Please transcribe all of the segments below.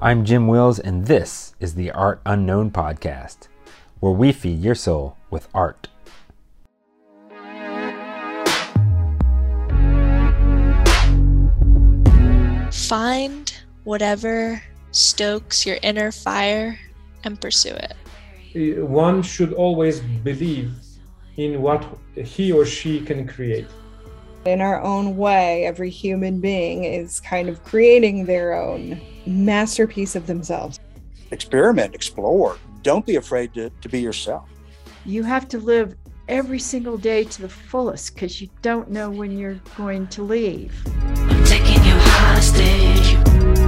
I'm Jim Wills, and this is the Art Unknown Podcast, where we feed your soul with art. Find whatever stokes your inner fire and pursue it. One should always believe in what he or she can create. In our own way, every human being is kind of creating their own masterpiece of themselves. Experiment, explore. Don't be afraid to, to be yourself. You have to live every single day to the fullest because you don't know when you're going to leave. I'm taking you hostage.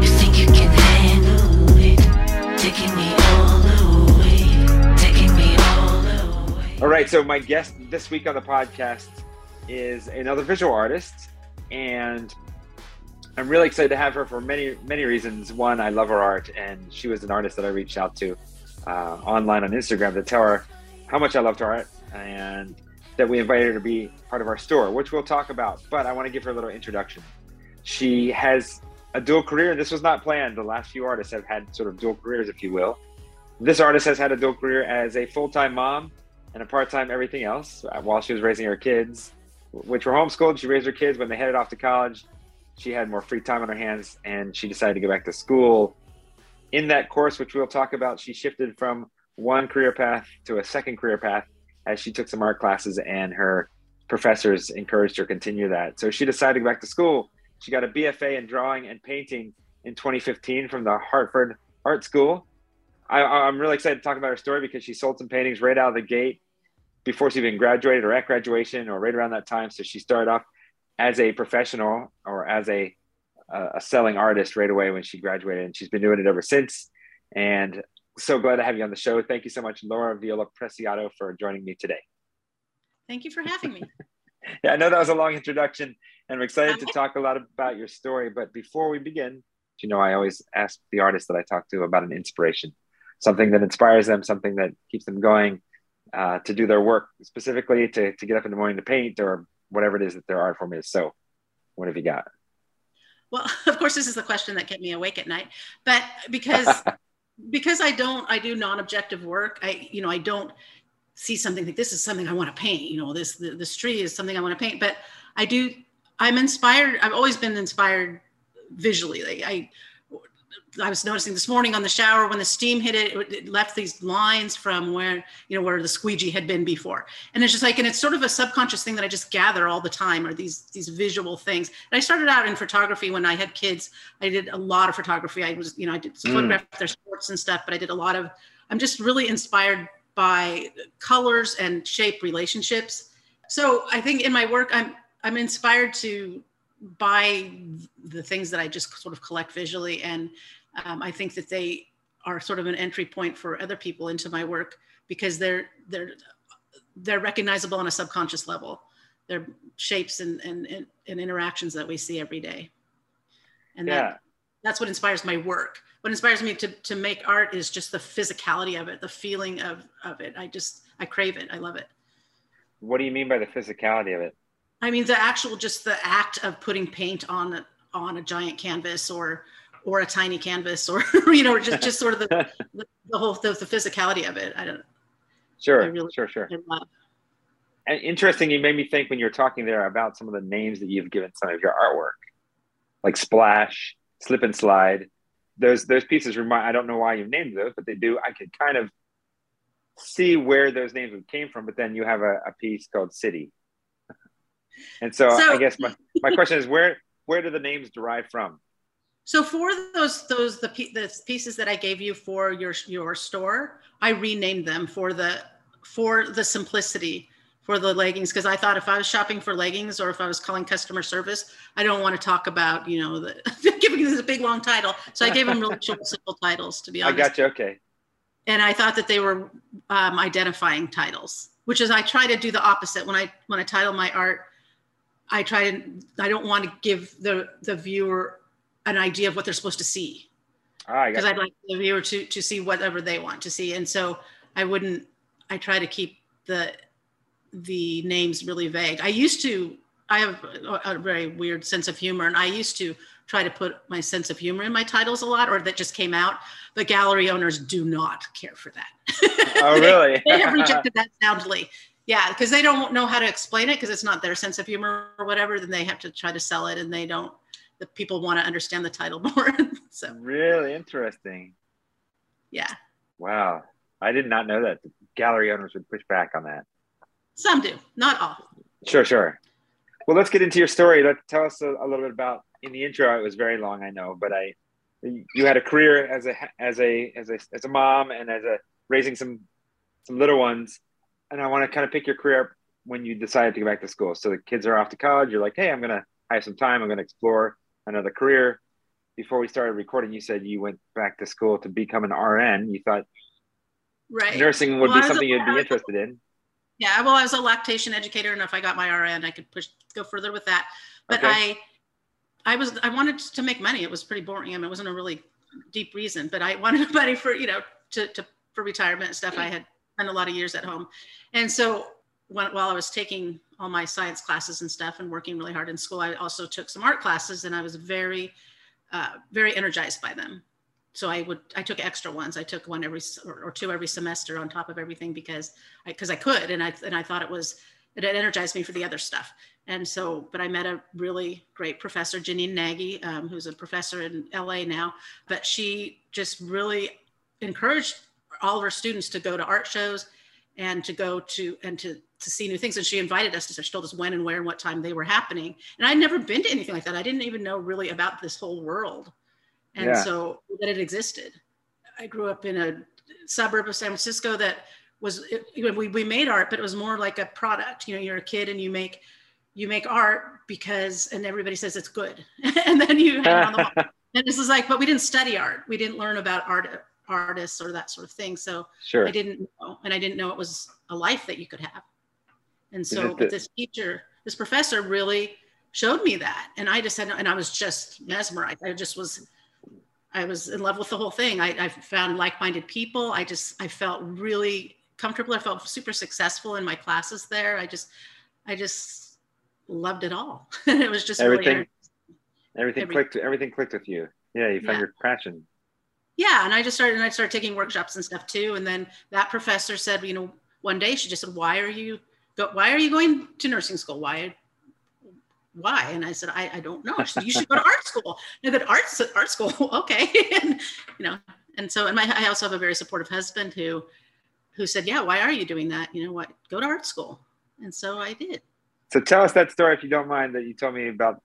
You think you can handle it? Taking me all the way. Taking me all the way. All right, so my guest this week on the podcast is another visual artist, and I'm really excited to have her for many, many reasons. One, I love her art, and she was an artist that I reached out to uh, online on Instagram to tell her how much I loved her art and that we invited her to be part of our store, which we'll talk about. But I want to give her a little introduction. She has a dual career. And this was not planned. The last few artists have had sort of dual careers, if you will. This artist has had a dual career as a full time mom and a part time everything else uh, while she was raising her kids, which were homeschooled. She raised her kids when they headed off to college. She had more free time on her hands and she decided to go back to school. In that course, which we'll talk about, she shifted from one career path to a second career path as she took some art classes and her professors encouraged her to continue that. So she decided to go back to school. She got a BFA in drawing and painting in 2015 from the Hartford Art School. I, I'm really excited to talk about her story because she sold some paintings right out of the gate before she even graduated or at graduation or right around that time. So she started off as a professional or as a a selling artist right away when she graduated, and she's been doing it ever since. And so glad to have you on the show. Thank you so much, Laura Viola Preciado, for joining me today. Thank you for having me. yeah, I know that was a long introduction, and I'm excited to talk a lot about your story. But before we begin, you know, I always ask the artists that I talk to about an inspiration, something that inspires them, something that keeps them going uh, to do their work, specifically to, to get up in the morning to paint or whatever it is that their art form is. So, what have you got? Well, of course, this is the question that kept me awake at night, but because because I don't, I do non-objective work. I, you know, I don't see something like this is something I want to paint. You know, this the, this tree is something I want to paint. But I do. I'm inspired. I've always been inspired visually. Like I, I was noticing this morning on the shower when the steam hit it, it left these lines from where you know where the squeegee had been before, and it's just like, and it's sort of a subconscious thing that I just gather all the time, are these these visual things. And I started out in photography when I had kids. I did a lot of photography. I was, you know, I did Mm. photograph their sports and stuff, but I did a lot of. I'm just really inspired by colors and shape relationships. So I think in my work, I'm I'm inspired to by the things that I just sort of collect visually. And um, I think that they are sort of an entry point for other people into my work because they're they're they're recognizable on a subconscious level. They're shapes and and, and, and interactions that we see every day. And Yeah. that, that's what inspires my work. What inspires me to, to make art is just the physicality of it, the feeling of, of it. I just, I crave it. I love it. What do you mean by the physicality of it? I mean, the actual, just the act of putting paint on on a giant canvas or, or a tiny canvas or, you know, just, just sort of the, the, the whole, the, the physicality of it. I don't, Sure, I really- sure, sure. And interesting, you made me think when you were talking there about some of the names that you've given some of your artwork, like Splash, Slip and Slide. Those those pieces remind. I don't know why you've named those, but they do. I could kind of see where those names came from. But then you have a, a piece called City, and so, So- I guess my, my question is where where do the names derive from? So for those those the, the pieces that I gave you for your your store, I renamed them for the for the simplicity for the leggings because I thought if I was shopping for leggings or if I was calling customer service, I don't want to talk about you know the giving this a big long title. So I gave them really short, simple titles to be honest. I got you. Okay. and I thought that they were um, identifying titles, which is I try to do the opposite when I when I title my art. I try to I don't want to give the the viewer an idea of what they're supposed to see. Ah, I because I'd like the viewer to to see whatever they want to see, and so I wouldn't. I try to keep the the names really vague. I used to I have a, a very weird sense of humor, and I used to try to put my sense of humor in my titles a lot, or that just came out. But gallery owners do not care for that. Oh, They- really? they have rejected that soundly. Yeah, because they don't know how to explain it because it's not their sense of humor or whatever. Then they have to try to sell it, and they don't. The people want to understand the title more. so really interesting. yeah, Wow. I did not know that. The gallery owners would push back on that. some do, not all. Sure, sure. Well, let's get into your story. Let tell us a, a little bit about. In the intro, it was very long, I know, but I, you had a career as a as a as a as a mom and as a raising some some little ones, and I want to kind of pick your career up when you decided to go back to school. So the kids are off to college. You're like, hey, I'm gonna have some time. I'm gonna explore another career. Before we started recording, you said you went back to school to become an RN. You thought Right. nursing would Well, be was a- something you'd be interested in. Yeah, well, I was a lactation educator, and if I got my RN, I could push go further with that. But Okay. I, I was I wanted to make money. It was pretty boring. I mean, it wasn't a really deep reason, but I wanted money for you know to, to for retirement and stuff. I had spent a lot of years at home, and so when, while I was taking all my science classes and stuff and working really hard in school, I also took some art classes, and I was very, uh, very energized by them. So I would I took extra ones. I took one every or, or two every semester on top of everything because I because I could and I and I thought it was it energized me for the other stuff. And so, but I met a really great professor, Janine Nagy, um, who's a professor in LA now. But she just really encouraged all of her students to go to art shows and to go to and to to see new things. And she invited us to. She told us when and where and what time they were happening. And I'd never been to anything like that. I didn't even know really about this whole world, and Yeah. so that it existed. I grew up in a suburb of San Francisco that was it, we, we made art but it was more like a product you know you're a kid and you make you make art because and everybody says it's good and then you hang it on the wall and this is like but we didn't study art we didn't learn about art artists or that sort of thing so sure. i didn't know and i didn't know it was a life that you could have and so the- this teacher this professor really showed me that and i just had and i was just mesmerized i just was I was in love with the whole thing. I, I found like-minded people. I just I felt really comfortable. I felt super successful in my classes there. I just I just loved it all. it was just Everything- really Everything every- clicked. Everything clicked with you. Yeah, you found Yeah. your passion. yeah. And I just started and I started taking workshops and stuff too. And then that professor said, you know, one day she just said, "Why are you? Why are you going to nursing school? Why?" Why? And I said, I, I don't know. Said, you should go to art school. And I said, art, art school. Okay. and, you know, and so, and my, I also have a very supportive husband who, who said, yeah, why are you doing that? You know what, go to art school. And so I did. So tell us that story if you don't mind that you told me about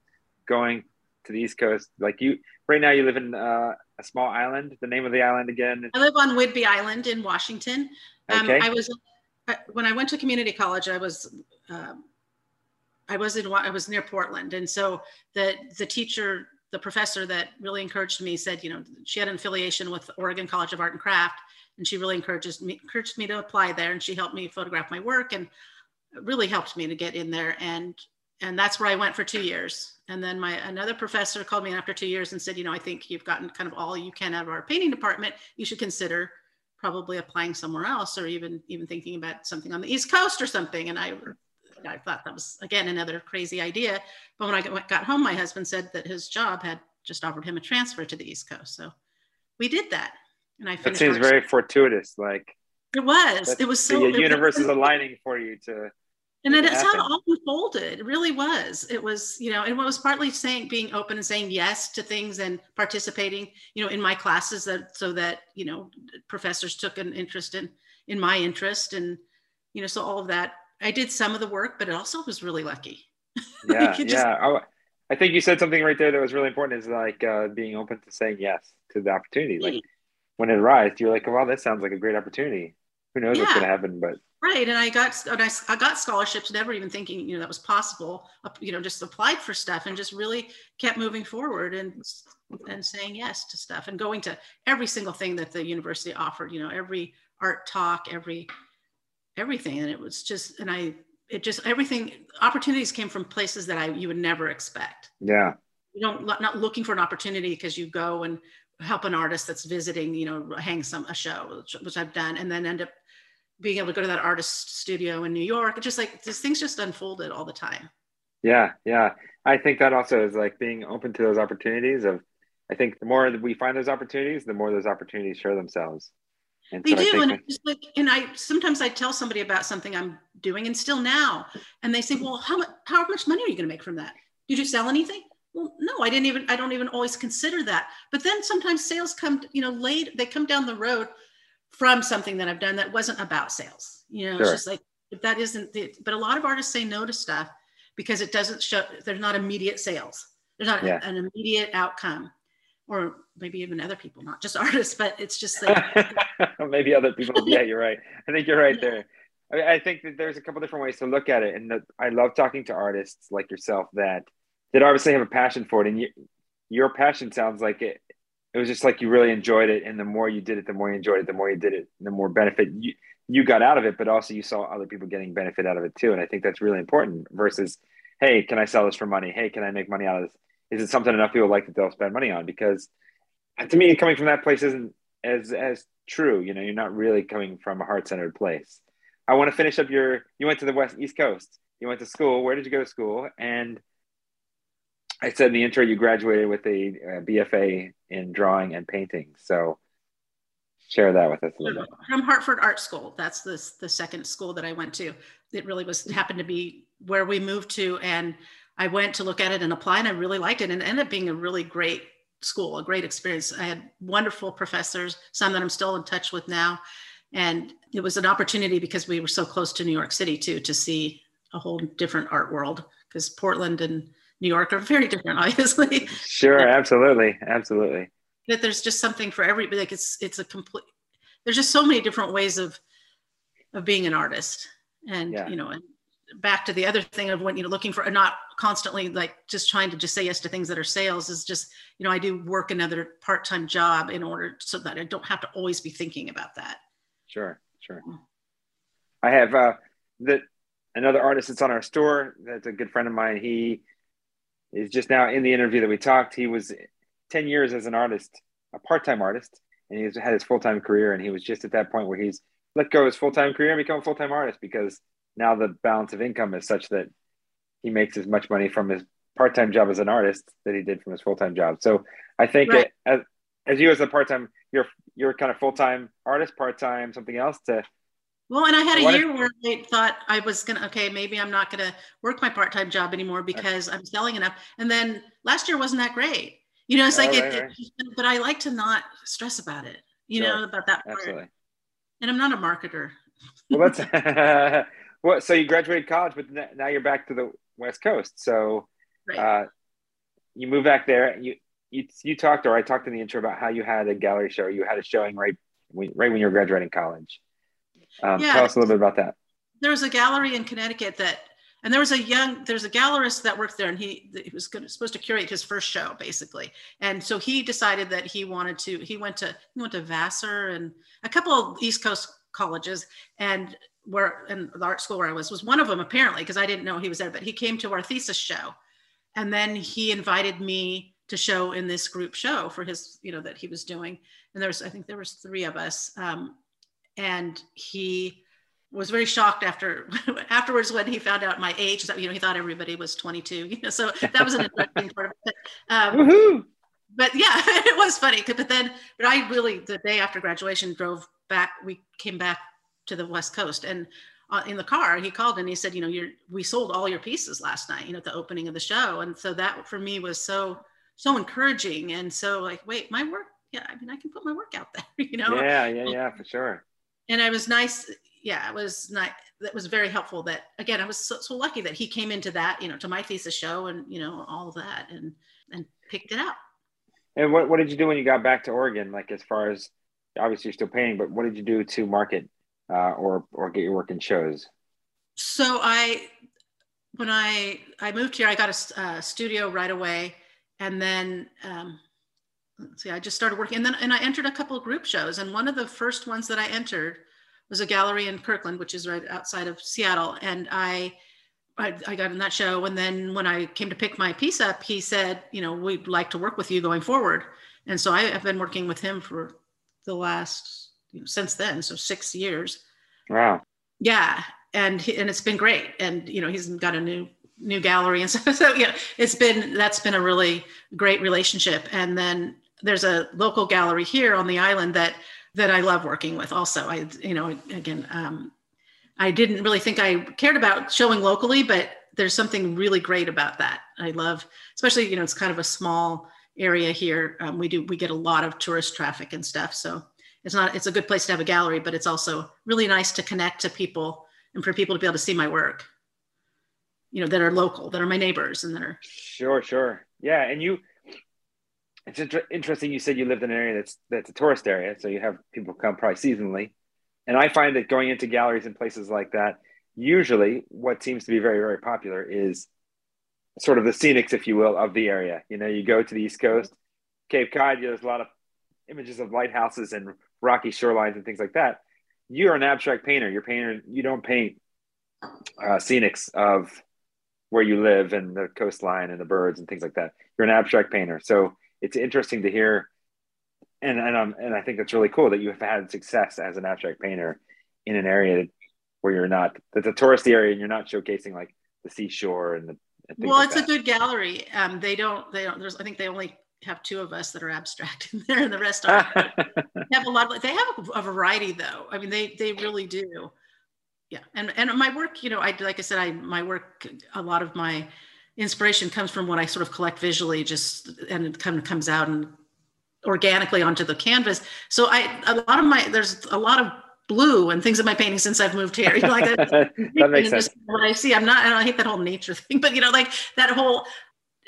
going to the East Coast. Like you, right now you live in uh, a small island. The name of the island again? I live on Whidbey Island in Washington. Um, Okay. I was When I went to community college. I was um, I was in I was near Portland, and so the the teacher, the professor that really encouraged me said, you know, she had an affiliation with Oregon College of Art and Craft, and she really encouraged me encouraged me to apply there, and she helped me photograph my work, and really helped me to get in there, and and that's where I went for two years. And then my another professor called me after two years and said, you know, I think you've gotten kind of all you can out of our painting department. You should consider probably applying somewhere else or even even thinking about something on the east coast or something and i i thought that was again another crazy idea but when i got, home my husband said that his job had just offered him a transfer to the east coast so we did that and i That seems very fortuitous. Like it was it was so the universe is aligning for you to. And then it's how it all unfolded. It really was. It was, you know, and what was partly saying, being open and saying yes to things and participating, you know, in my classes that so that, you know, professors took an interest in in my interest and, you know, so all of that. I did some of the work, but it also was really lucky. Yeah, just- yeah. I, I think you said something right there that was really important. Is like uh, being open to saying yes to the opportunity. Like when it arrived, you're like, "Wow, that sounds like a great opportunity." Who knows what's going to happen? But Right, and I got and I, I got scholarships, never even thinking you know that was possible. Uh, you know, just applied for stuff and just really kept moving forward and and saying yes to stuff and going to every single thing that the university offered. You know, every art talk, every everything, and it was just and I it just everything opportunities came from places that I you would never expect. yeah, You don't not looking for an opportunity because you go and help an artist that's visiting, you know, hang some a show, which, which I've done, and then end up being able to go to that artist studio in New York. It's just like these things just unfolded all the time. Yeah, yeah. I think that also is like being open to those opportunities of I think the more that we find those opportunities, the more those opportunities show themselves. And They so do, and it's just like, and I sometimes I tell somebody about something I'm doing, and still now, and they say, "Well, how much how much money are you going to make from that? Did you sell anything?" Well, no, I didn't even. I don't even always consider that. But then sometimes sales come, you know, late. They come down the road from something that I've done that wasn't about sales. You know, it's just like if that isn't. The, but a lot of artists say no to stuff because it doesn't show. There's not immediate sales. There's not Yeah. an immediate outcome, or maybe even other people, not just artists. But it's just like maybe other people. Yeah, you're right. I think you're right there. I, I think that there's a couple different ways to look at it, and that I love talking to artists like yourself that that obviously have a passion for it, and you, your passion sounds like it. It was just like you really enjoyed it, and the more you did it, the more you enjoyed it. The more you did it, the more benefit you you got out of it, but also you saw other people getting benefit out of it too. And I think that's really important. Versus, hey, can I sell this for money? Hey, can I make money out of this? Is it something enough people like that they'll spend money on? Because to me, coming from that place isn't as as true. You know, you're not really coming from a heart centered place. I want to finish up your. You went to the West East Coast. You went to school. Where did you go to school? And I said in the intro you graduated with a, BFA in drawing and painting. So share that with us a little bit. from Hartford Art School. That's the, the second school that I went to. It really was happened to be where we moved to. And I went to look at it and apply, and I really liked it. And it ended up being a really great school, a great experience. I had wonderful professors, some that I'm still in touch with now. And it was an opportunity because we were so close to New York City, too, to see a whole different art world because Portland and New York are very different, obviously. Sure, absolutely, absolutely. that there's just something for everybody. Like it's it's a complete. There's just so many different ways of of being an artist, and Yeah. you know, and back to the other thing of when you know looking for not constantly like just trying to just say yes to things that are sales is just you know I do work another part time job in order so that I don't have to always be thinking about that. Sure, sure. I have uh the another artist that's on our store that's a good friend of mine. He is just now in the interview that we talked. He was 10 years as an artist, a part-time artist, and he's had his full-time career and he was just at that point where he's let go of his full-time career and become a full-time artist because now the balance of income is such that he makes as much money from his part-time job as an artist that he did from his full-time job. So I think Right. as, as you as a part-time, you're you're kind of full-time artist, part-time something else to Well, and I had a What if- year where I thought I was gonna okay, maybe I'm not gonna work my part time job anymore because I'm selling enough. And then last year wasn't that great. You know, it's Oh, like right, it, right. it- but I like to not stress about it. You Sure. know about that part. absolutely. And I'm not a marketer. Well, that's well. So you graduated college, but now you're back to the West Coast. So Right. uh, you move back there. You you you talked, or I talked in the intro about how you had a gallery show. You had a showing right when, right when you were graduating college. Um, Yeah. Tell us a little bit about that. there was a gallery in Connecticut that, and there was a young, there's a gallerist that worked there, and he he was gonna, supposed to curate his first show, basically. And so he decided that he wanted to. He went to he went to Vassar and a couple of East Coast colleges, and where and the art school where I was was one of them apparently because I didn't know he was there. But he came to our thesis show, and then he invited me to show in this group show for his you know that he was doing. And there was I think there was three of us, um, and he was very shocked after afterwards when he found out my age that you know he thought everybody was 22 you know so that was an interesting part of it. Um, but yeah it was funny but then but i really the day after graduation drove back we came back to the west coast and uh, in the car he called and he said you know you're we sold all your pieces last night you know at the opening of the show. And so that for me was so so encouraging and so like wait my work yeah i mean i can put my work out there you know? Yeah, yeah, yeah, for sure. And I was nice. Yeah, it was nice. That was very helpful. That again, I was so, so lucky that he came into that, you know, to my thesis show and you know all of that, and and picked it up. And what what did you do when you got back to Oregon? Like as far as obviously you're still painting, but what did you do to market uh, or or get your work in shows? So I, when I I moved here, I got a, uh, studio right away, and then um, see, I just started working, and then and I entered a couple of group shows, and one of the first ones that I entered was a gallery in Kirkland, which is right outside of Seattle, and I. I, I got in that show, and then when I came to pick my piece up, he said, "You know, we'd like to work with you going forward." And so I have been working with him for the last you know, since then, so six years Wow. yeah and he, and it's been great and you know he's got a new new gallery and stuff. So yeah, it's been that's been a really great relationship. And then there's a local gallery here on the island that that I love working with. Also, I you know again um, I didn't really think I cared about showing locally, but there's something really great about that. I love, especially you know it's kind of a small area here. Um, we do we get a lot of tourist traffic and stuff, so it's not it's a good place to have a gallery, but it's also really nice to connect to people and for people to be able to see my work. You know that are local, that are my neighbors, and that are Sure, sure. Yeah, and you. It's inter- interesting. You said you lived in an area that's that's a tourist area, so you have people come probably seasonally. And I find that going into galleries and places like that, usually what seems to be very very popular is sort of the scenics, if you will, of the area. You know, you go to the East Coast, Cape Cod. There's a lot of images of lighthouses and rocky shorelines and things like that. You're an abstract painter. You're painter. You don't paint uh, scenics of where you live and the coastline and the birds and things like that. You're an abstract painter. So it's interesting to hear, and and um, and I think it's really cool that you have had success as an abstract painter in an area where you're not that's a touristy area and you're not showcasing like the seashore and the. And well, like it's a good gallery. Um, they don't they don't. There's I think they only have two of us that are abstract in there, and the rest are They have a lot of, they have a variety though i mean they they really do yeah and and my work you know i like i said i my work a lot of my inspiration comes from what i sort of collect visually just and it kind of comes out and organically onto the canvas so i a lot of my there's a lot of blue and things in my painting since i've moved here you know, like that, that makes sense. What I see, I'm not, and I hate that whole nature thing, but you know, like that whole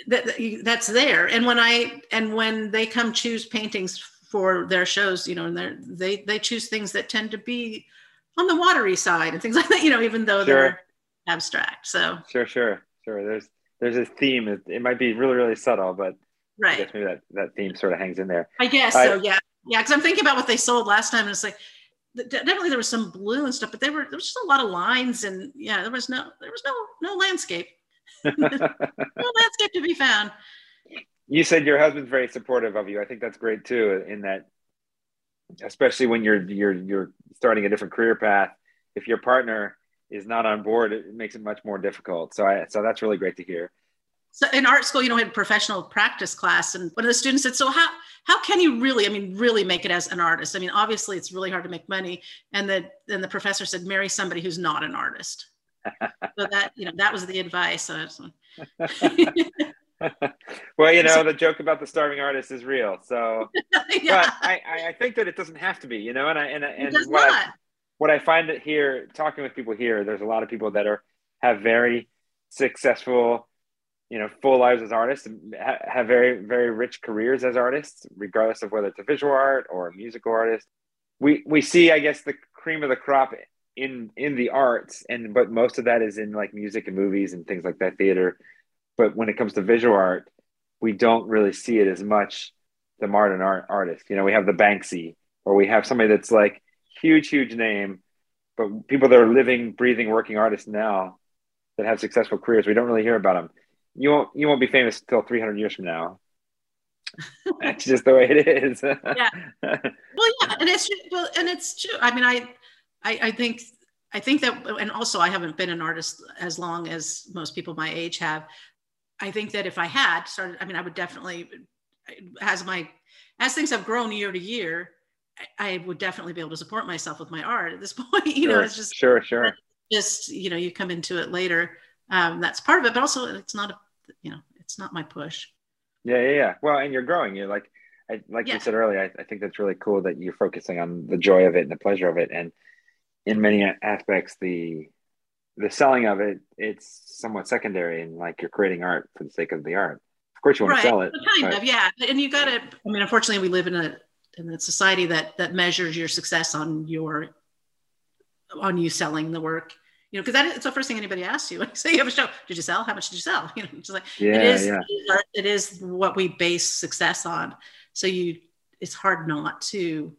that that that's there. And when I and when they come choose paintings for their shows, you know, and they they they choose things that tend to be on the watery side and things like that, you know, even though Sure. they're abstract. So Sure, sure, sure. There's there's a theme. It, it might be really really subtle, but I guess maybe that that theme sort of hangs in there. I guess I- so. Yeah, yeah. Because I'm thinking about what they sold last time, and it's like definitely there was some blue and stuff, but they were there was just a lot of lines, and yeah, there was no there was no no landscape, no landscape to be found. you said your husband's very supportive of you. I think that's great too. In that, especially when you're you're you're starting a different career path, if your partner is not on board, it makes it much more difficult. So I so that's really great to hear. So in art school, you know, we had professional practice class, and one of the students said, "So how how can you really, I mean, really make it as an artist? I mean, obviously, it's really hard to make money." And the then the professor said, "Marry somebody who's not an artist." so that you know, that was the advice. So well, you know, the joke about the starving artist is real. So, yeah, but I, I- think that it doesn't have to be, you know, and I and, and does what I. what I find that here, talking with people here, there's a lot of people that are have very successful, you know, full lives as artists and ha- have very very rich careers as artists, regardless of whether it's a visual art or a musical artist. We we see, I guess, the cream of the crop in in the arts, and but most of that is in like music and movies and things like that, theater. But when it comes to visual art, we don't really see it as much. The modern art artist, you know, we have the Banksy, or we have somebody that's like huge, huge name, but people that are living, breathing, working artists now that have successful careers, we don't really hear about them. You won't, you won't be famous until 300 years from now. That's just the way it is. Yeah. Well, yeah, and it's well, and it's true. I mean, I, I, I think, I think that, and also I haven't been an artist as long as most people my age have. I think that if I had started, I mean, I would definitely, as my, as things have grown year to year, I, would definitely be able to support myself with my art at this point. You know, it's just, sure, sure. just you know, you come into it later. Um, that's part of it, but also it's not a, you know, it's not my push. Yeah, yeah, yeah. Well, and you're growing. You're like, I, like Yeah. you said earlier. I, I think that's really cool that you're focusing on the joy of it and the pleasure of it, and in many aspects, the the selling of it, it's somewhat secondary, and like you're creating art for the sake of the art. Of course, you want to sell it. Kind but- of, yeah. And you got to. I mean, unfortunately, we live in a in a society that that measures your success on your on you selling the work. You know, because that is, it's the first thing anybody asks you. When you say you have a show, did you sell? How much did you sell? You know, just like Yeah, it is. yeah. It is what we base success on. So you, it's hard not to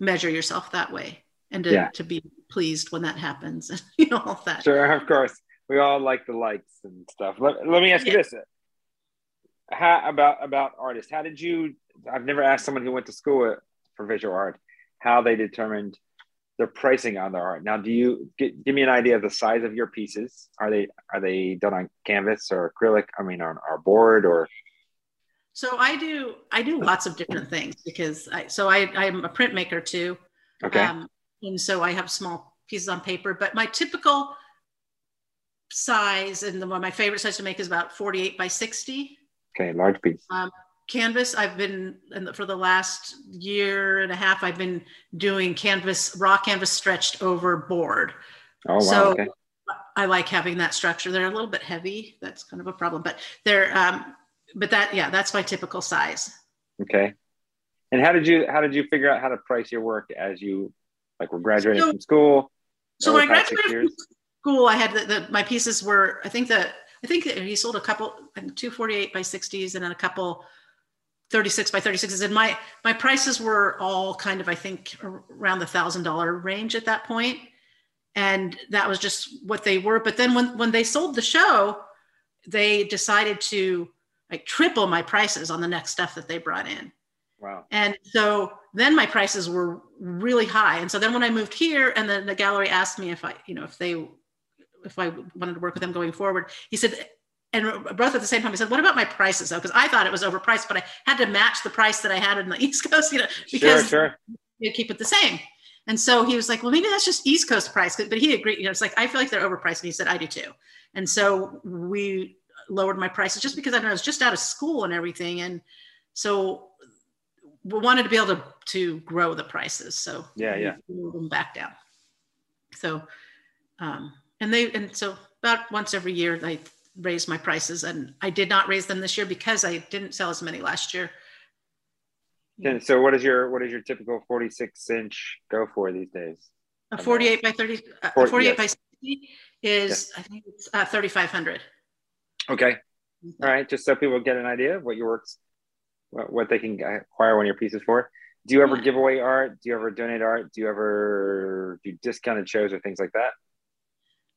measure yourself that way and to, Yeah. to be pleased when that happens. And you know all that. Sure, of course. We all like the likes and stuff. Let, let me ask you this: How about about artists? How did you? I've never asked someone who went to school for visual art how they determined their pricing on their art. Now, do you gi- give me an idea of the size of your pieces? Are they are they done on canvas or acrylic? I mean, on our board or So I do I do lots of different things because I so I I'm a printmaker too. okay, Um, and so I have small pieces on paper, but my typical size and the one my favorite size to make is about 48 by 60 okay, large piece. canvas. I've been in the, for the last year and a half. I've been doing canvas, raw canvas stretched over board. Oh wow, so okay, I like having that structure. They're a little bit heavy. That's kind of a problem, but they're um, but that yeah, that's my typical size. okay. And how did you how did you figure out how to price your work as you like were graduating So- from school? So when I the past six graduated from school, I had the, the my pieces were I think that I think he sold a couple I think two 48 by 60s and then a couple 36 by 36s and my my prices were all kind of I think around the thousand dollar range at that point and that was just what they were but then when when they sold the show they decided to like triple my prices on the next stuff that they brought in Wow. and so then my prices were really high. And so then when I moved here and then the gallery asked me if I, you know, if they, if I wanted to work with them going forward, he said, and both at the same time, he said, what about my prices though? Because I thought it was overpriced, but I had to match the price that I had in the East Coast, you know, because sure. you keep it the same. And so he was like, well, maybe that's just East Coast price. But he agreed, you know, it's like, I feel like they're overpriced. And he said, I do too. And so we lowered my prices just because I know I was just out of school and everything. And so we wanted to be able to, to grow the prices. So Yeah, yeah. them back down. So, um, and they, and so about once every year, I raise my prices and I did not raise them this year because I didn't sell as many last year. And so what is your what is your typical 46 inch go for these days? A 48 by 30, uh, Forty- 48 yes. by 60 is, I think it's uh, 3,500. Okay. All right. Just so people get an idea of what your works, what, what they can acquire one of your pieces for. Do you ever Yeah. give away art? Do you ever donate art? Do you ever do discounted shows or things like that?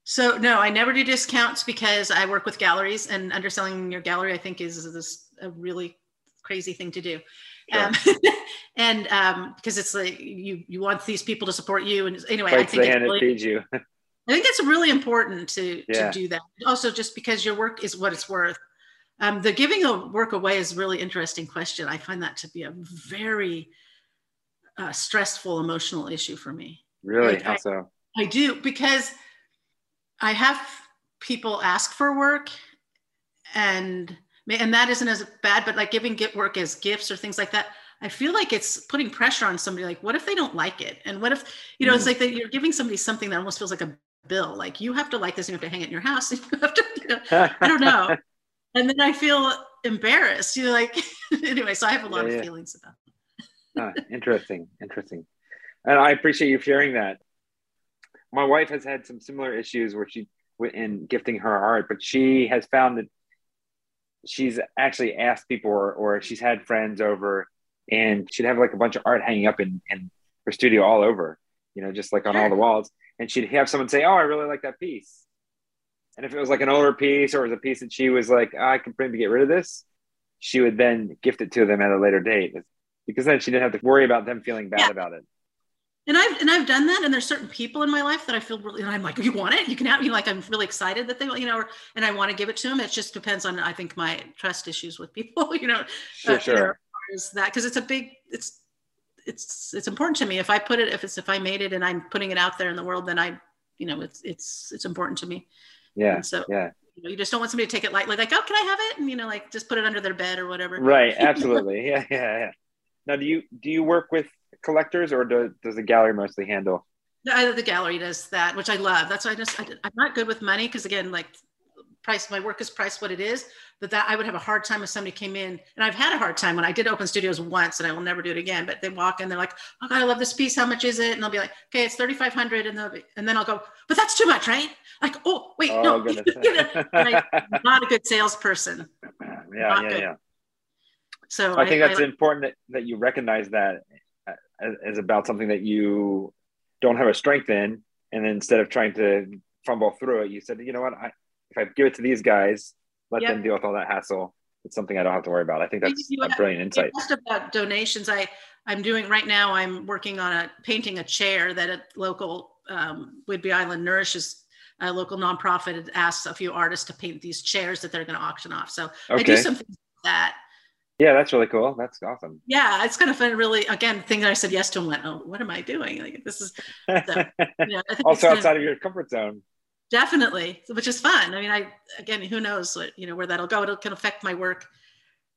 So no, I never do discounts because I work with galleries and underselling your gallery, I think is this a really crazy thing to do. Sure. Um, and um, because it's like you you want these people to support you. And anyway, I think the hand really, feeds you. I think it's really important to Yeah. to do that. Also, just because your work is what it's worth. Um, the giving a work away is a really interesting question. I find that to be a very uh, stressful emotional issue for me. really? Like, How I- so? I do because I have people ask for work and and that isn't as bad, but like giving get work as gifts or things like that, I feel like it's putting pressure on somebody. Like, what if they don't like it? And what if, you know, it's like that you're giving somebody something that almost feels like a bill. Like you have to like this and you have to hang it in your house. And you have to, you know, I don't know. And then I feel embarrassed. You know, like anyway, so I have a lot Yeah, of yeah. feelings about it. Ah, interesting, interesting. And I appreciate you sharing that. My wife has had some similar issues where she went in gifting her art, but she has found that she's actually asked people or, or she's had friends over and she'd have like a bunch of art hanging up in, in her studio all over, you know, just like on all the walls. And she'd have someone say, Oh, I really like that piece. And if it was like an older piece or it was a piece that she was like, "Ah, I can bring to get rid of this, she would then gift it to them at a later date because then she didn't have to worry about them feeling bad Yeah. about it. And I've and I've done that, and there's certain people in my life that I feel really. And I'm like, you want it? You can have. You know, like I'm really excited that they, you know, or, and I want to give it to them. It just depends on, I think, my trust issues with people. You know, Sure, uh, sure. Is that because it's a big, it's, it's, it's important to me. If I put it, if it's, if I made it, and I'm putting it out there in the world, then I, you know, it's, it's, it's important to me. yeah. And so, Yeah. you know, you just don't want somebody to take it lightly, like, oh, can I have it? And you know, like just put it under their bed or whatever. Right. Absolutely. Yeah. Yeah. Yeah. Now, do you do you work with collectors or do, does the gallery mostly handle? the, the gallery does that, which I love. That's why I just I, am not good with money because again, like price, my work is priced what it is. But that I would have a hard time if somebody came in, and I've had a hard time when I did open studios once, and I will never do it again. But they walk in, they're like, "Oh God, I love this piece. How much is it?" And I'll be like, "Okay, it's thirty five hundred, and they'll be, and then I'll go, "But that's too much, right?" Like, "Oh wait, Oh, no. You know, I'm not a good salesperson." yeah. Not Yeah. good. Yeah. So I think that's I, important that, that you recognize that as about something that you don't have a strength in, and then instead of trying to fumble through it, you said, you know what, I, if I give it to these guys, let Yep. them deal with all that hassle. It's something I don't have to worry about. I think that's you a brilliant insight. asked about donations. I I'm doing right now. I'm working on a painting a chair that a local um, Whidbey Island nourishes a local nonprofit asked a few artists to paint these chairs that they're going to auction off. So I do Okay. something like that. Yeah, that's really cool. That's awesome. Yeah, it's kind of fun. Really, again, thing that I said yes to and went, oh, what am I doing? Like this is you know, also gonna- outside of your comfort zone. definitely, which is fun. I mean, I again, who knows what you know where that'll go. It can affect my work.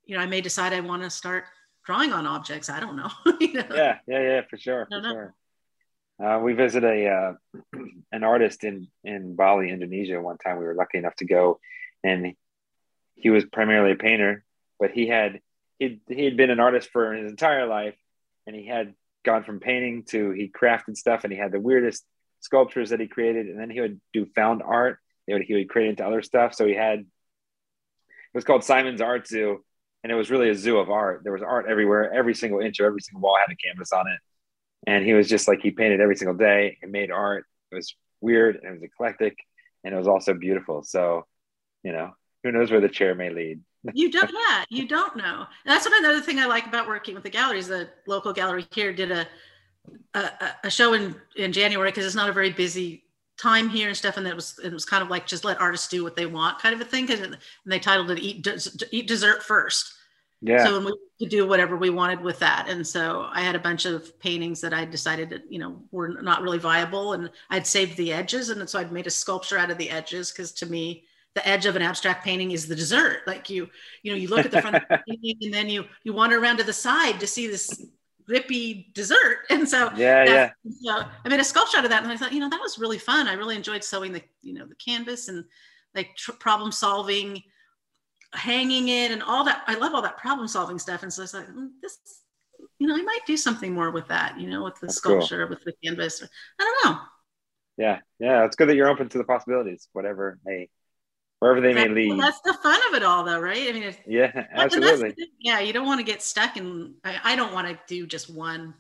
You know, I may decide I want to start drawing on objects. I don't know. you know? Yeah, yeah, yeah, for sure, for no. sure. Uh, we visited a uh, an artist in in Bali, Indonesia. One time, we were lucky enough to go, and he was primarily a painter, but he had he he had been an artist for his entire life, and he had gone from painting to he crafted stuff, and he had the weirdest sculptures that he created, and then he would do found art. He would, he would create into other stuff. So he had it was called Simon's Art Zoo, and it was really a zoo of art. There was art everywhere. Every single inch of every single wall had a canvas on it, and he was just like he painted every single day and made art. It was weird and it was eclectic, and it was also beautiful. So, you know, who knows where the chair may lead? You don't yeah you don't know. And that's what another thing i like about working with the galleries the local gallery here did a a, a- show in in january because it's not a very busy time here and stuff and it was it was kind of like just let artists do what they want kind of a thing it- and they titled it eat des- eat dessert first. Yeah, so we could do whatever we wanted with that and so i had a bunch of paintings that i decided that you know were not really viable and i'd saved the edges and so i'd made a sculpture out of the edges because to me the edge of an abstract painting is the dessert like you you know you look at the front of the painting and then you you wander around to the side to see this rippy dessert and so yeah, yeah. so I made a sculpture out of that, and I thought, you know, that was really fun. I really enjoyed sewing the, you know, the canvas and like tr- problem solving, hanging it, and all that. I love all that problem solving stuff, and so I was like, mm, this, you know, I might do something more with that, you know, with the That's cool. sculpture, with the canvas. I don't know. Yeah, yeah, it's good that you're open to the possibilities, whatever may, wherever they may lead. well, that's the fun of it all, though, right? I mean, yeah, Well, and that's the absolutely. Yeah, you don't want to get stuck in. I, I don't want to do just one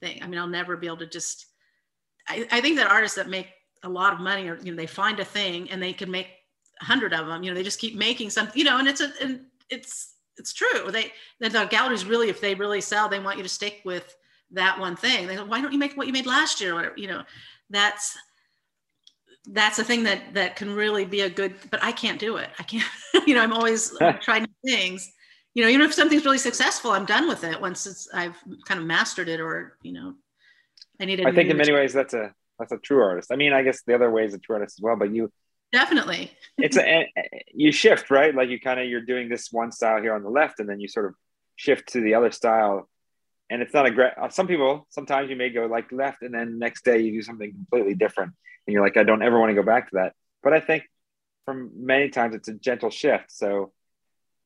thing. I mean, I'll never be able to just. I, I think that artists that make a lot of money, or you know, they find a thing and they can make a hundred of them. You know, they just keep making something. You know, and it's a and it's it's true. They the, the galleries really, if they really sell, they want you to stick with that one thing. They go, why don't you make what you made last year or whatever? You know, that's that's a thing that that can really be a good but i can't do it. I can't you know i'm always trying new things. You know even if something's really successful i'm done with it once it's i've kind of mastered it or you know i need I think in many ways that's a that's a true artist. I mean, I guess the other way is a true artist as well, but you definitely. It's a you shift right? Like you kind of you're doing this one style here on the left and then you sort of shift to the other style. And it's not a great uh, some people sometimes you may go like left and then next day you do something completely different and you're like i don't ever want to go back to that. But i think from many times it's a gentle shift. So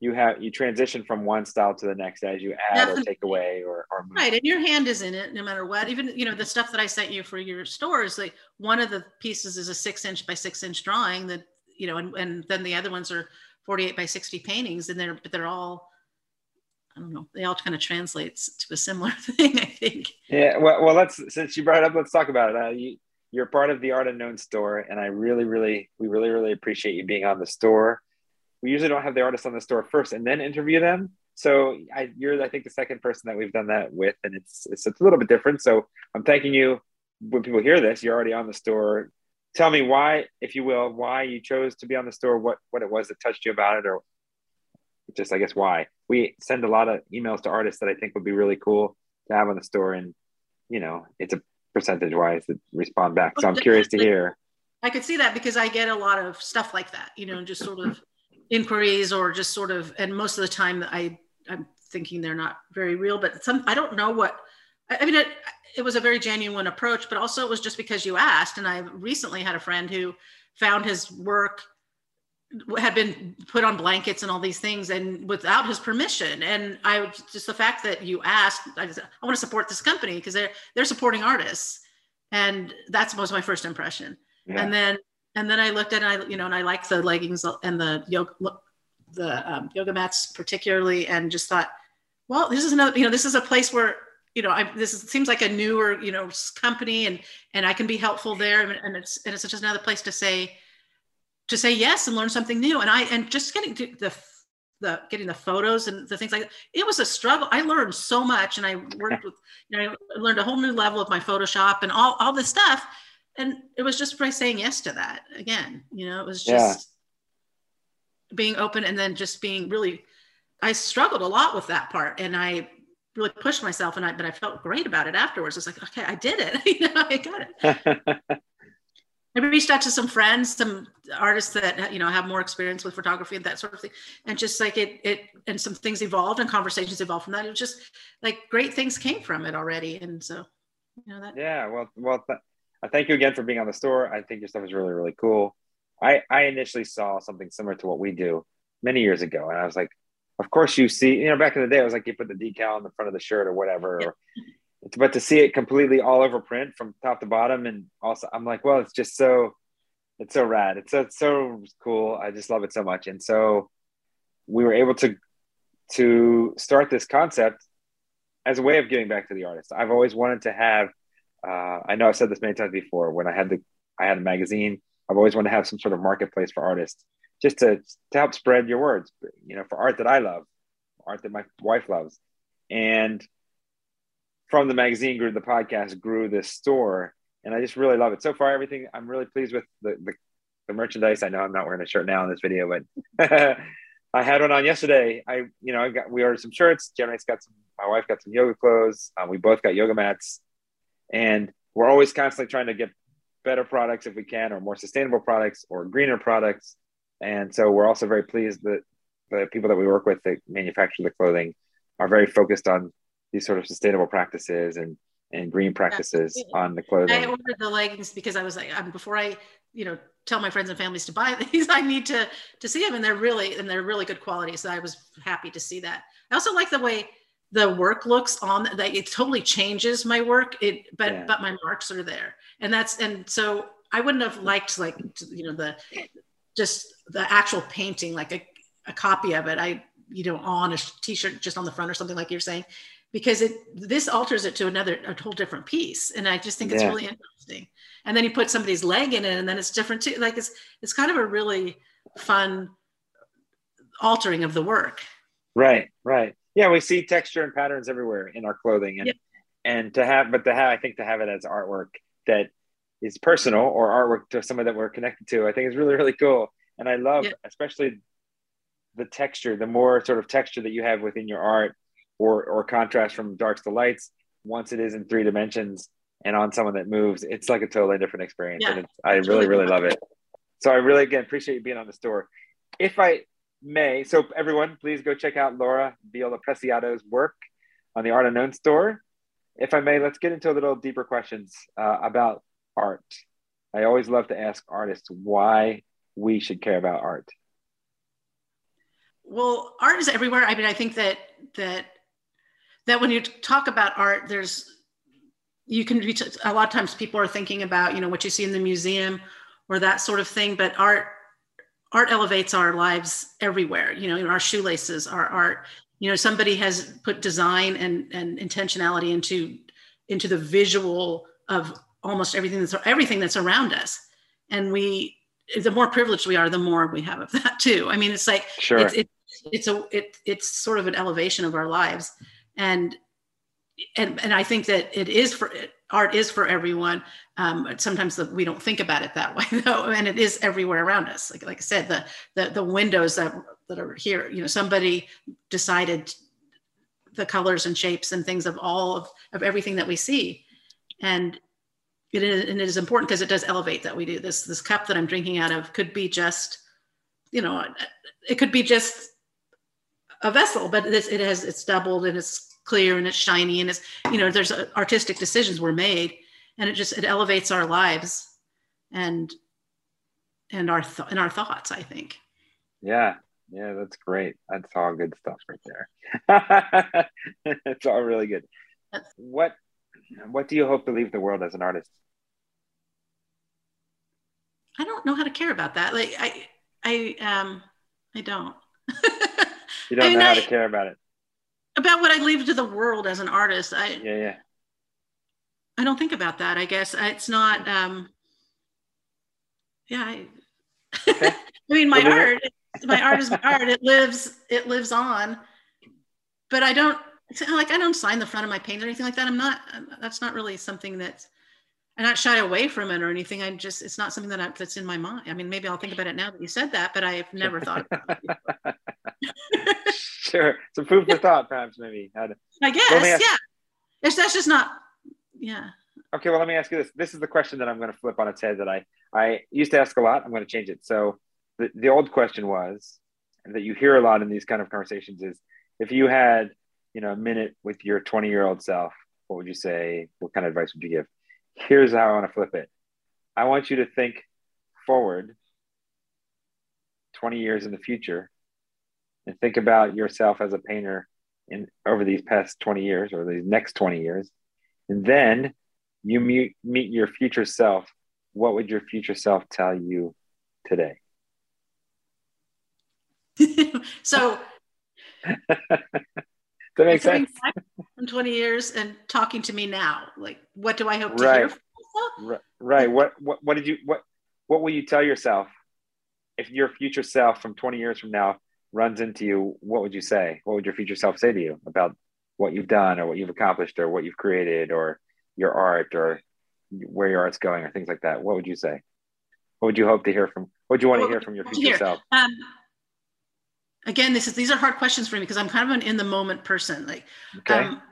you have you transition from one style to the next as you add or take away or, or move. right and your hand is in it no matter what. Even you know the stuff that i sent you for your stores like one of the pieces is a six inch by six inch drawing that you know and, and then the other ones are 48 by 60 paintings and they're but they're all i don't know they all kind of translates to a similar thing i think. Yeah, well, well, let's since you brought it up, let's talk about it. Uh, you, you're part of the Art Unknown store, and I really, really, we really, really appreciate you being on the store. We usually don't have the artists on the store first and then interview them. So I, you're, I think, the second person that we've done that with, and it's it's, it's a little bit different. So I'm thanking you. When people hear this, you're already on the store. Tell me why, if you will, why you chose to be on the store. What what it was that touched you about it, or just I guess why. We send a lot of emails to artists that I think would be really cool to have on the store and you know it's a percentage wise that respond back so i'm curious to hear I could see that because I get a lot of stuff like that, you know, just sort of inquiries or just sort of, and most of the time I, I'm thinking they're not very real, but some, I don't know what, I I mean, it, it was a very genuine approach, but also it was just because you asked. And I recently had a friend who found his work had been put on blankets and all these things and without his permission. And I just the fact that you asked, I, just, I want to support this company because they're, they're supporting artists. And that's was my first impression yeah. and then and then I looked at I you know and I liked the leggings and the yoga the um, yoga mats particularly and just thought well this is another you know this is a place where you know I this is, seems like a newer you know company and and I can be helpful there and, and it's and it's just another place to say to say yes and learn something new and I and just getting to the the getting the photos and the things like that. It was a struggle. I learned so much and I worked with, you know, I learned a whole new level of my Photoshop and all, all this stuff. And it was just by saying yes to that again, you know, it was just being open and then just being really, I struggled a lot with that part and I really pushed myself and I, but I felt great about it afterwards. It's like, okay, I did it. you know, I got it. I reached out to some friends, some artists that you know have more experience with photography and that sort of thing, and just like it, it, and some things evolved and conversations evolved from that. It was just like great things came from it already, and so you know that. yeah. Well, well, th- I thank you again for being on the store. I think your stuff is really, really cool. I I initially saw something similar to what we do many years ago, and I was like, of course you see, you know, back in the day, I was like, you put the decal on the front of the shirt or whatever. Or, but to see it completely all over print from top to bottom, and also I'm like, well, it's just so, it's so rad. It's so, so cool. I just love it so much, and so we were able to to start this concept as a way of giving back to the artist. I've always wanted to have. Uh, I know I've said this many times before. When I had the, I had a magazine. I've always wanted to have some sort of marketplace for artists, just to to help spread your words. You know, for art that I love, art that my wife loves, and from the magazine grew the podcast grew this store, and I just really love it. So far, everything I'm really pleased with the the, the merchandise. I know I'm not wearing a shirt now in this video, but I had one on yesterday. I you know I got we ordered some shirts. Jenny's got some. My wife got some yoga clothes. Um, we both got yoga mats, and we're always constantly trying to get better products if we can, or more sustainable products, or greener products. And so we're also very pleased that the people that we work with that manufacture the clothing are very focused on these sort of sustainable practices and and green practices Absolutely. on the clothing. I ordered the leggings because I was like, um, before I, you know, tell my friends and families to buy these, I need to to see them, and they're really and they're really good quality. So I was happy to see that. I also like the way the work looks on that. It totally changes my work. It, but Yeah. but my marks are there, and that's and so I wouldn't have liked like you know the just the actual painting like a, a copy of it. I you know on a t-shirt just on the front or something like you're saying because it this alters it to another a whole different piece and i just think it's Yeah. really interesting and then you put somebody's leg in it and then it's different too like it's it's kind of a really fun altering of the work Right, right. Yeah, we see texture and patterns everywhere in our clothing, and Yep. and to have, but to have, I think to have it as artwork that is personal or artwork to someone that we're connected to, I think is really really cool. And I love, Yep. especially the texture, the more sort of texture that you have within your art, or or contrast from darks to lights. Once it is in three dimensions and on someone that moves, it's like a totally different experience, Yeah, and it's, I really really really love it. So I really again appreciate you being on the store. If I may. So everyone, please go check out Laura Viola Preciado's work on the Art Unknown store. If I may, let's get into a little deeper questions uh, about art. I always love to ask artists why we should care about art. well art is everywhere i mean i think that that that when you talk about art there's you can reach a lot of times people are thinking about you know what you see in the museum or that sort of thing but art art elevates our lives everywhere you know in our shoelaces our art. You know somebody has put design and and intentionality into into the visual of almost everything that's everything that's around us. And we the more privileged we are the more we have of that too. I mean it's like Sure. it's, it's it's a it, it's sort of an elevation of our lives and and and i think that it is for art is for everyone. Um sometimes the, we don't think about it that way though and it is everywhere around us. Like like i said the the, the windows that that are here you know somebody decided the colors and shapes and things of all of, of everything that we see. And it is, and it is important because it does elevate that we do. This this cup that i'm drinking out of could be just you know it could be just a vessel but it has it's doubled and it's clear and it's shiny and it's you know there's uh, artistic decisions were made and it just it elevates our lives and and our th- and our thoughts i think Yeah, yeah, that's great. That's all good stuff right there. it's all really good. That's- What what do you hope to leave the world as an artist? i don't know how to care about that like i i um i don't You don't I mean, know how I- to care about it. About what i leave to the world as an artist i Yeah, yeah. I don't think about that. I guess it's not. Um, yeah, I, Okay. I mean, my art. my art is my art. It lives. It lives on. But I don't like I don't sign the front of my paintings or anything like that. I'm not. That's not really something that's. I'm not shy away from it or anything. I just it's not something that I, that's in my mind. I mean, maybe I'll think about it now that you said that, but I've never thought. About it sure. Some food for thought, perhaps, maybe. How I guess, ask- yeah. It's, that's just not. Yeah. Okay, well, let me ask you this. This is the question that I'm going to flip on its head that I, I used to ask a lot. I'm going to change it. So the, the old question was, that you hear a lot in these kind of conversations is, if you had, you know, a minute with your 20 year old self, what would you say? What kind of advice would you give? Here's how I want to flip it. I want you to think forward 20 years in the future and think about yourself as a painter in over these past 20 years or these next 20 years. And then you meet, meet your future self. What would your future self tell you today? so that make coming sense? from 20 years and talking to me now, like what do I hope to Right. hear from myself? Right. right. What, what, what did you, what, what will you tell yourself if your future self from 20 years from now runs into you? What would you say? What would your future self say to you about what you've done or what you've accomplished or what you've created or your art or where your art's going or things like that? What would you say? What would you hope to hear from, what would you want to hear from your I want to future hear? self? Um, again, this is these are hard questions for me because I'm kind of an in the moment person. Like, Okay. um,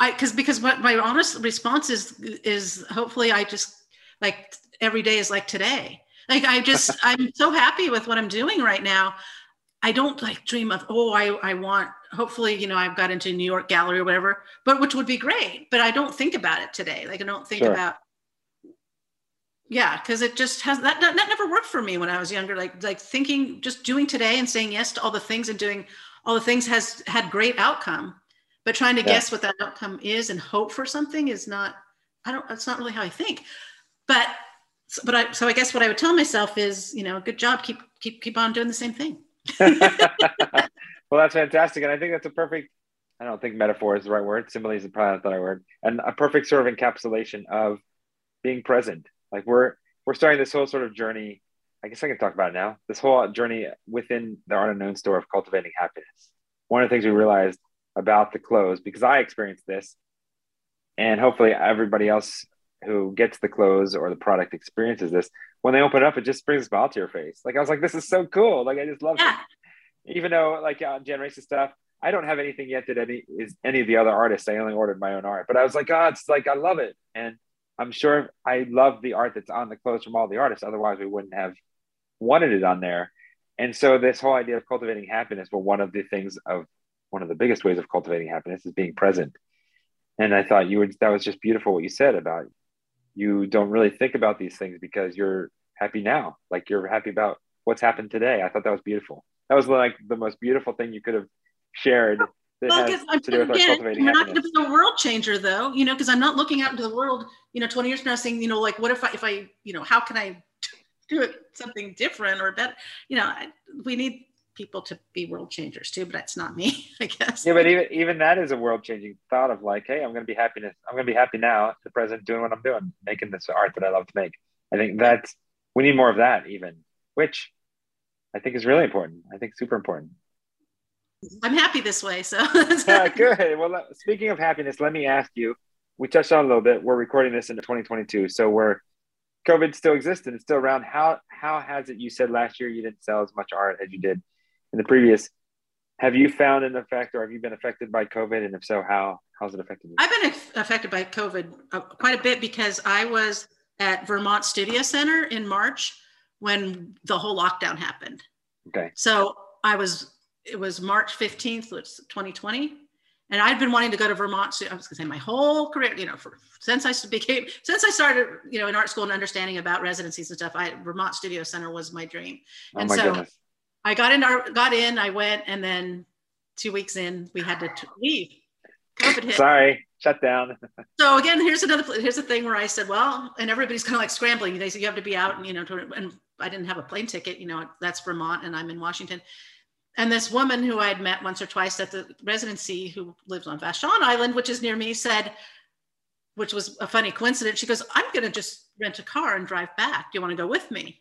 I, because because what my honest response is is hopefully I just like every day is like today. Like I just I'm so happy with what I'm doing right now. I don't like dream of oh I I want hopefully you know I've got into New York Gallery or whatever, but which would be great. But I don't think about it today. Like I don't think Sure. about yeah because it just has that, that that never worked for me when i was younger like like thinking just doing today and saying yes to all the things and doing all the things has had great outcome but trying to Yeah. guess what that outcome is and hope for something is not i don't that's not really how i think but but i so i guess what i would tell myself is you know good job keep keep keep on doing the same thing well, that's fantastic, and I think that's a perfect. I don't think metaphor is the right word. Simile is probably not the right word, and a perfect sort of encapsulation of being present. Like we're we're starting this whole sort of journey. I guess I can talk about it now. This whole journey within the Art Unknown store of cultivating happiness. One of the things we realized about the clothes, because I experienced this, and hopefully everybody else who gets the clothes or the product experiences this. When they open it up, it just brings a smile to your face. Like I was like, this is so cool. Like I just love it even though like on uh, generation stuff i don't have anything yet that any is any of the other artists i only ordered my own art but i was like god it's like i love it and i'm sure i love the art that's on the clothes from all the artists otherwise we wouldn't have wanted it on there. And so this whole idea of cultivating happiness well one of the things of one of the biggest ways of cultivating happiness is being present. And i thought you would that was just beautiful what you said about you don't really think about these things because you're happy now like you're happy about what's happened today. I thought that was beautiful. That was like the most beautiful thing you could have shared that well, has I'm to do with our again, cultivating we're not going to be a world changer, though, you know, because I'm not looking out into the world, you know, 20 years from now saying, you know, like, what if I, if I, you know, how can I do it something different or better? You know, I, we need people to be world changers too, but that's not me, I guess. Yeah, but even even that is a world changing thought of like, hey, I'm going to be happiness. I'm going to be happy now, at the present, doing what I'm doing, making this art that I love to make. I think that's we need more of that, even, which I think is really important. I think super important. I'm happy this way. So Yeah, good. Well, speaking of happiness, let me ask you. We touched on a little bit. We're recording this in 2022, so we're COVID still exists and it's still around. How how has it? You said last year you didn't sell as much art as you did in the previous. Have you found an effect, or have you been affected by COVID? And if so, how how's it affected you? I've been affected by COVID uh, quite a bit because I was at Vermont Studio Center in March when the whole lockdown happened. Okay. So I was, it was March 15th, it's 2020. And I'd been wanting to go to Vermont. stu- I was gonna say my whole career, you know, for, since I became, since I started, you know, in art school and understanding about residencies and stuff, I, Vermont Studio Center was my dream. Oh And my so- goodness. I got in, got in, I went, and then two weeks in, we had to t- leave. COVID hit. Sorry, shut down. So again, here's another here's the thing where I said, well, and everybody's kind of like scrambling. They said you have to be out, and you know, to, and I didn't have a plane ticket. You know, that's Vermont, and I'm in Washington. And this woman who I had met once or twice at the residency, who lives on Vashon Island, which is near me, said, which was a funny coincidence. She goes, "I'm going to just rent a car and drive back. Do you want to go with me?"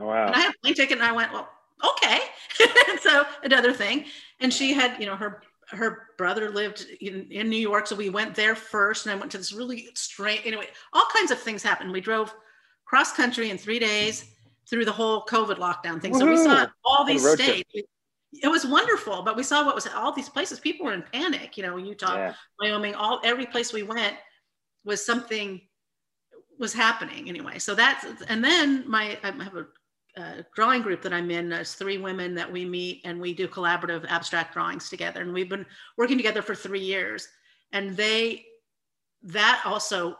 Oh, wow. And I had a plane ticket, and I went, "Well, okay. so another thing. And she had, you know, her her brother lived in, in New York. So we went there first. And I went to this really strange, anyway, all kinds of things happened. We drove cross country in three days through the whole COVID lockdown thing. So we saw all these states. trip. It was wonderful, but we saw what was all these places. People were in panic. You know, Utah, Yeah. Wyoming, all every place we went was something was happening anyway. So that's and then my I have a, a drawing group that I'm in. There's three women that we meet and we do collaborative abstract drawings together. And we've been working together for three years. And they that also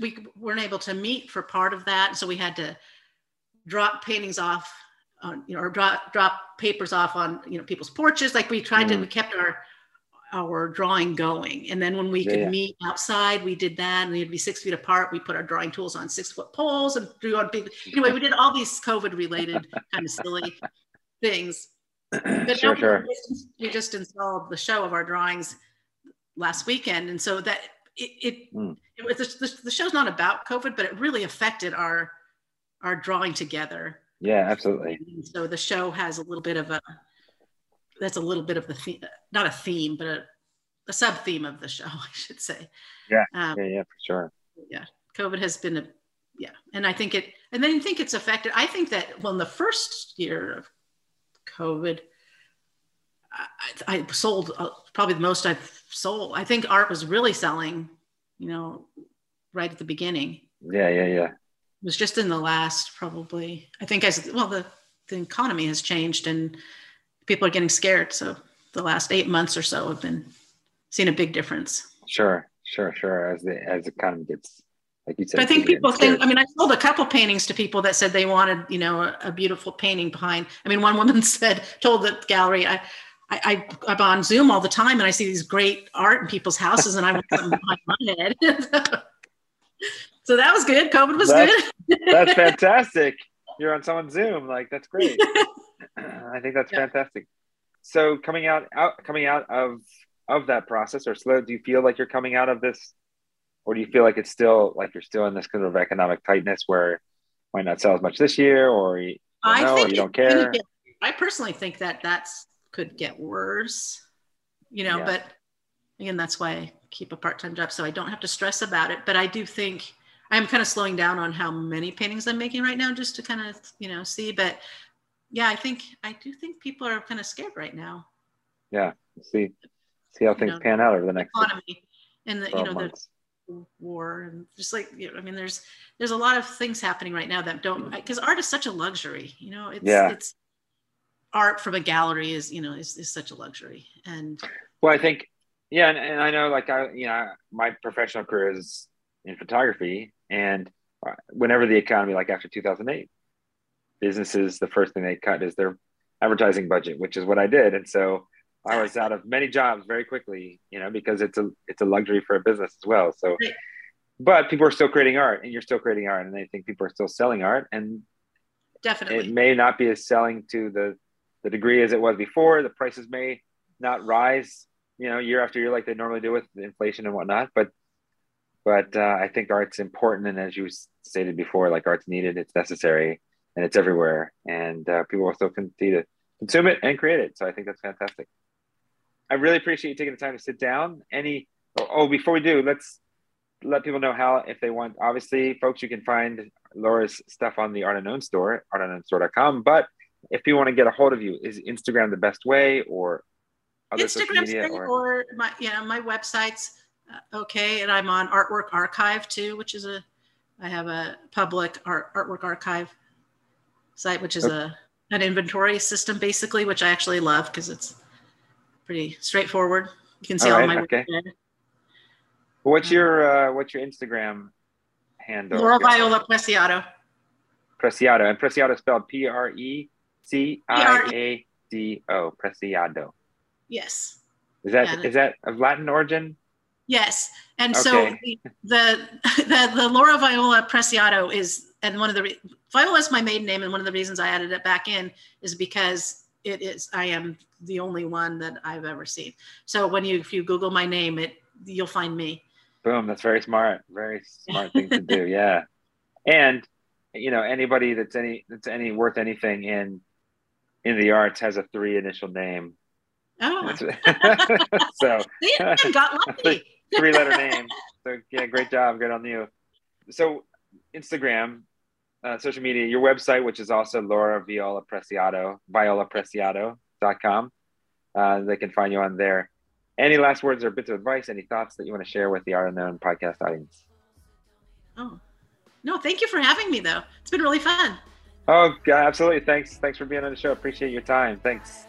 we weren't able to meet for part of that. So we had to drop paintings off on you know or drop drop papers off on you know people's porches. Like we tried to Mhm. we kept our our drawing going. And then when we Yeah, could meet outside, we did that. And we'd be six feet apart. We put our drawing tools on six foot poles and drew on big. Anyway, we did all these COVID related kind of silly things. But sure, sure. We just, we just installed the show of our drawings last weekend. And so that it, it, Mm. it was the, the, the show's not about COVID, but it really affected our our drawing together. Yeah, absolutely. And so the show has a little bit of a that's a little bit of the theme, not a theme, but a, a sub theme of the show, I should say. Yeah, Um, Yeah, yeah, for sure. yeah. COVID has been a yeah, and I think it, and then you think it's affected. I think that well, in the first year of COVID, I, I sold uh, probably the most I've sold. I think art was really selling, you know, right at the beginning Yeah, yeah, yeah. It was just in the last probably i think as well the, the economy has changed and people are getting scared so the last eight months or so have been seeing a big difference Sure, sure, sure. As the as the economy gets like you said. but i think people think i mean i sold a couple paintings to people that said they wanted you know a, a beautiful painting behind i mean one woman said told the gallery i I, I, I'm on Zoom all the time and I see these great art in people's houses and I want something behind my head. so that was good. COVID was That's- good. that's fantastic. You're on someone's Zoom, like that's great. I think that's Yeah. fantastic. So coming out, out coming out of of that process, or slow, do you feel like you're coming out of this, or do you feel like it's still like you're still in this kind of economic tightness where might not sell as much this year, or you don't know, or you don't care? it- I personally think that that's could get worse, you know. Yeah. But again, that's why I keep a part-time job so I don't have to stress about it. But I do think I'm kind of slowing down on how many paintings I'm making right now, just to kind of you know see. But yeah, I think I do think people are kind of scared right now. Yeah, see, see how things know, pan out over the next Economy and the you 12 know the war and just like you know, I mean, there's there's a lot of things happening right now that don't because art is such a luxury. You know, it's Yeah. it's art from a gallery is you know is, is such a luxury and Well, I think, yeah, and, and I know, like, I, you know, my professional career is in photography, and uh, whenever the economy, like after 2008, businesses, the first thing they cut is their advertising budget, which is what I did, and so I was out of many jobs very quickly, you know, because it's a it's a luxury for a business as well. So, but people are still creating art, and you're still creating art, and I think people are still selling art, and definitely it may not be as selling to the the degree as it was before. The prices may not rise, you know, year after year like they normally do with inflation and whatnot. But but uh, I think art's important, and as you stated before, like art's needed, it's necessary, and it's everywhere, and uh, people will still continue to consume it and create it. So I think that's fantastic. I really appreciate you taking the time to sit down. Any oh, oh before we do, let's let people know how if they want. Obviously, folks, you can find Laura's stuff on the Art Unknown store, artunknownstore.com. But if people want to get a hold of you, is Instagram the best way, or other social Instagram's media? Or, or my yeah my website's uh, okay and I'm on Artwork Archive too which is a I have a public art artwork archive site which is a an inventory system basically which I actually love because it's pretty straightforward you can see All all, right, my okay. work there. what's your uh, what's your Instagram handle? Laura Viola Preciado Preciado, and Preciado spelled P R E C I A D O. Preciado. yes Is that Yeah, is that of Latin origin? Yes, and so Okay. the, the the the Laura Viola Preciado is, and one of the Viola is my maiden name, and one of the reasons I added it back in is because it is I am the only one that I've ever seen. So when you if you Google my name, it you'll find me. Boom, that's very smart. Very smart thing to do. Yeah. And you know, anybody that's any that's any worth anything in in the arts has a three initial name. Oh, so they got lucky. three letter name. So yeah, great job. Good on you. So Instagram, uh, social media, your website, which is also Laura Viola Preciado, violapreciado.com. Uh, they can find you on there. Any last words or bits of advice, any thoughts that you want to share with the Art Unknown podcast audience? Oh, no, thank you for having me though. It's been really fun. Oh, God, absolutely. Thanks. Thanks for being on the show. Appreciate your time. Thanks.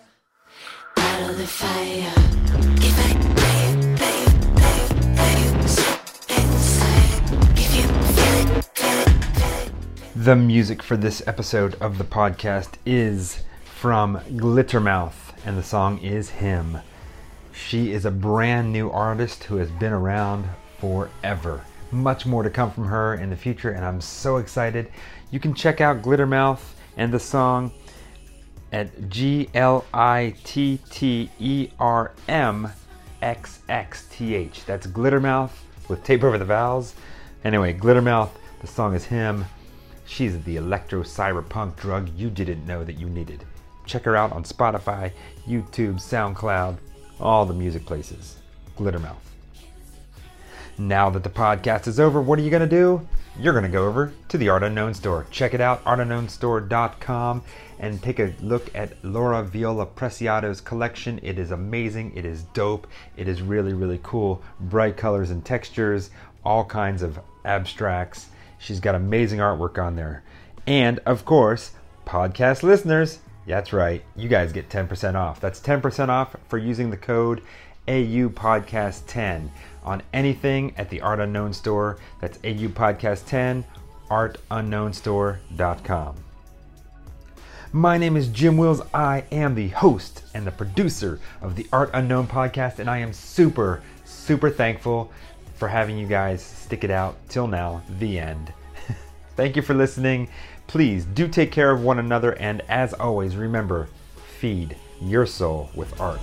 The music for this episode of the podcast is from Glittermouth, and the song is Him. She is a brand new artist who has been around forever. Much more to come from her in the future, and I'm so excited. You can check out Glittermouth and the song at G L I T T E R M X X T H. That's Glittermouth with tape over the vowels. Anyway, Glittermouth, the song is Him. She's the electro cyberpunk drug you didn't know that you needed. Check her out on Spotify, YouTube, SoundCloud, all the music places. Glittermouth. Now that the podcast is over, what are you going to do? You're going to go over to the Art Unknown store. Check it out, artunknownstore.com, and take a look at Laura Viola Preciado's collection. It is amazing. It is dope. It is really, really cool. Bright colors and textures, all kinds of abstracts. She's got amazing artwork on there. And of course, podcast listeners, that's right, you guys get 10% off. That's 10% off for using the code AU Podcast 10 on anything at the Art Unknown store. That's AU Podcast 10, artunknownstore.com. My name is Jim Wills. I am the host and the producer of the Art Unknown podcast, and I am super, super thankful for having you guys stick it out till now, the end. Thank you for listening. Please do take care of one another, and as always, remember feed your soul with art.